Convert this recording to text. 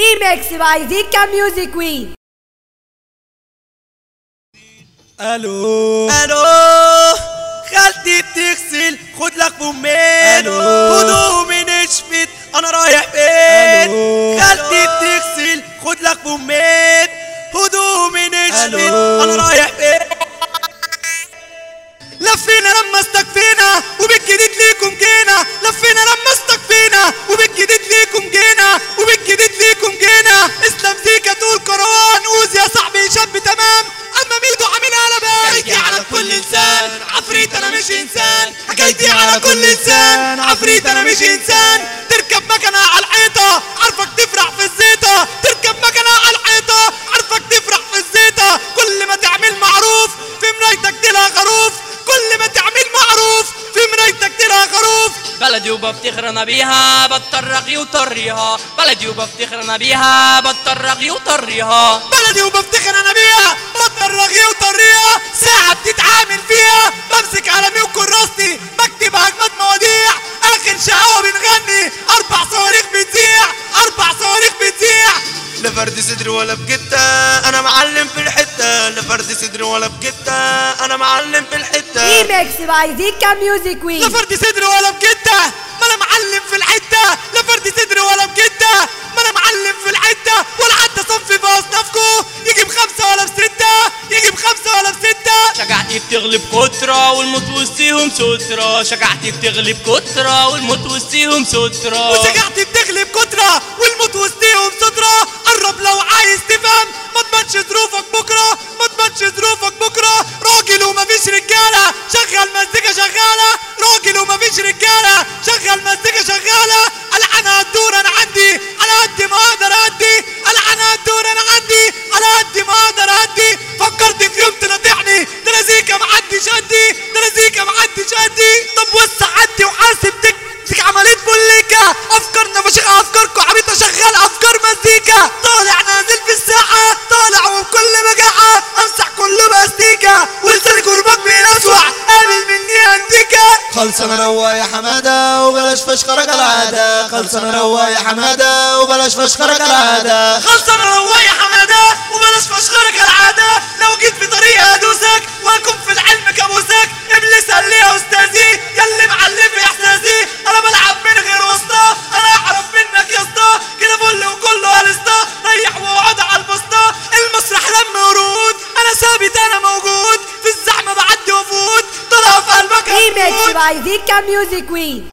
Remix by Zika Music Queen. ألو ألو خالتي بتغسل خد لك فمين ألو. هدومي نشفت أنا رايح فين. خالتي بتغسل خد لك فمين هدومي نشفت ألو. أنا رايح فين لفينا لما استكفينا وبالجديد ليكم جينا لفينا لما استكفينا وبالجديد ليكم جينا وبالجديد زيكا تقول كروان. اوز يا صاحبي شاب تمام. أما ميدو عامل قلبان حكايتي على كل إنسان. عفريت أنا مش إنسان. حكايتي على كل إنسان. عفريت أنا مش إنسان. بلدي وبفتخر أنا بيها رغي وطريها. بلدي وبفتخر أنا بيها رغي وطريها. بلدي وبفتخر أنا بيها بطل رغي وطريقة ساعة صدري ولا بجتة أنا معلم في الحتة. لا فرد صدري ولا بجتة أنا معلم في الحتة. Remix by Zika Music لا. فرد صدري ولا بجتة ما أنا معلم في الحتة. لا فرد صدري ولا بجتة ما أنا معلم في الحتة. ولا حتى صنفي في اصنافكو يجي بخمسة ولا بستة. يجي بخمسة ولا بستة. شجعتي بتغلب كترة والموت وسطيهم سترة. شجعتي بتغلب كترة والموت وسطيهم سترة. وشجعتي بتغلب كترة والموت وسطيهم شغل مزيكا شغالة راجل ومفيش رجالة شغل مزيكا شغالة العنها الدور أنا عندي على قد ما خلصنا روا يا حمادة وبلاش فشخرة كالعادة خلصنا روا يا حمادة وبلاش فشخرة كالعادة خلصنا روا يا حمادة Rated by Vika Music Queen.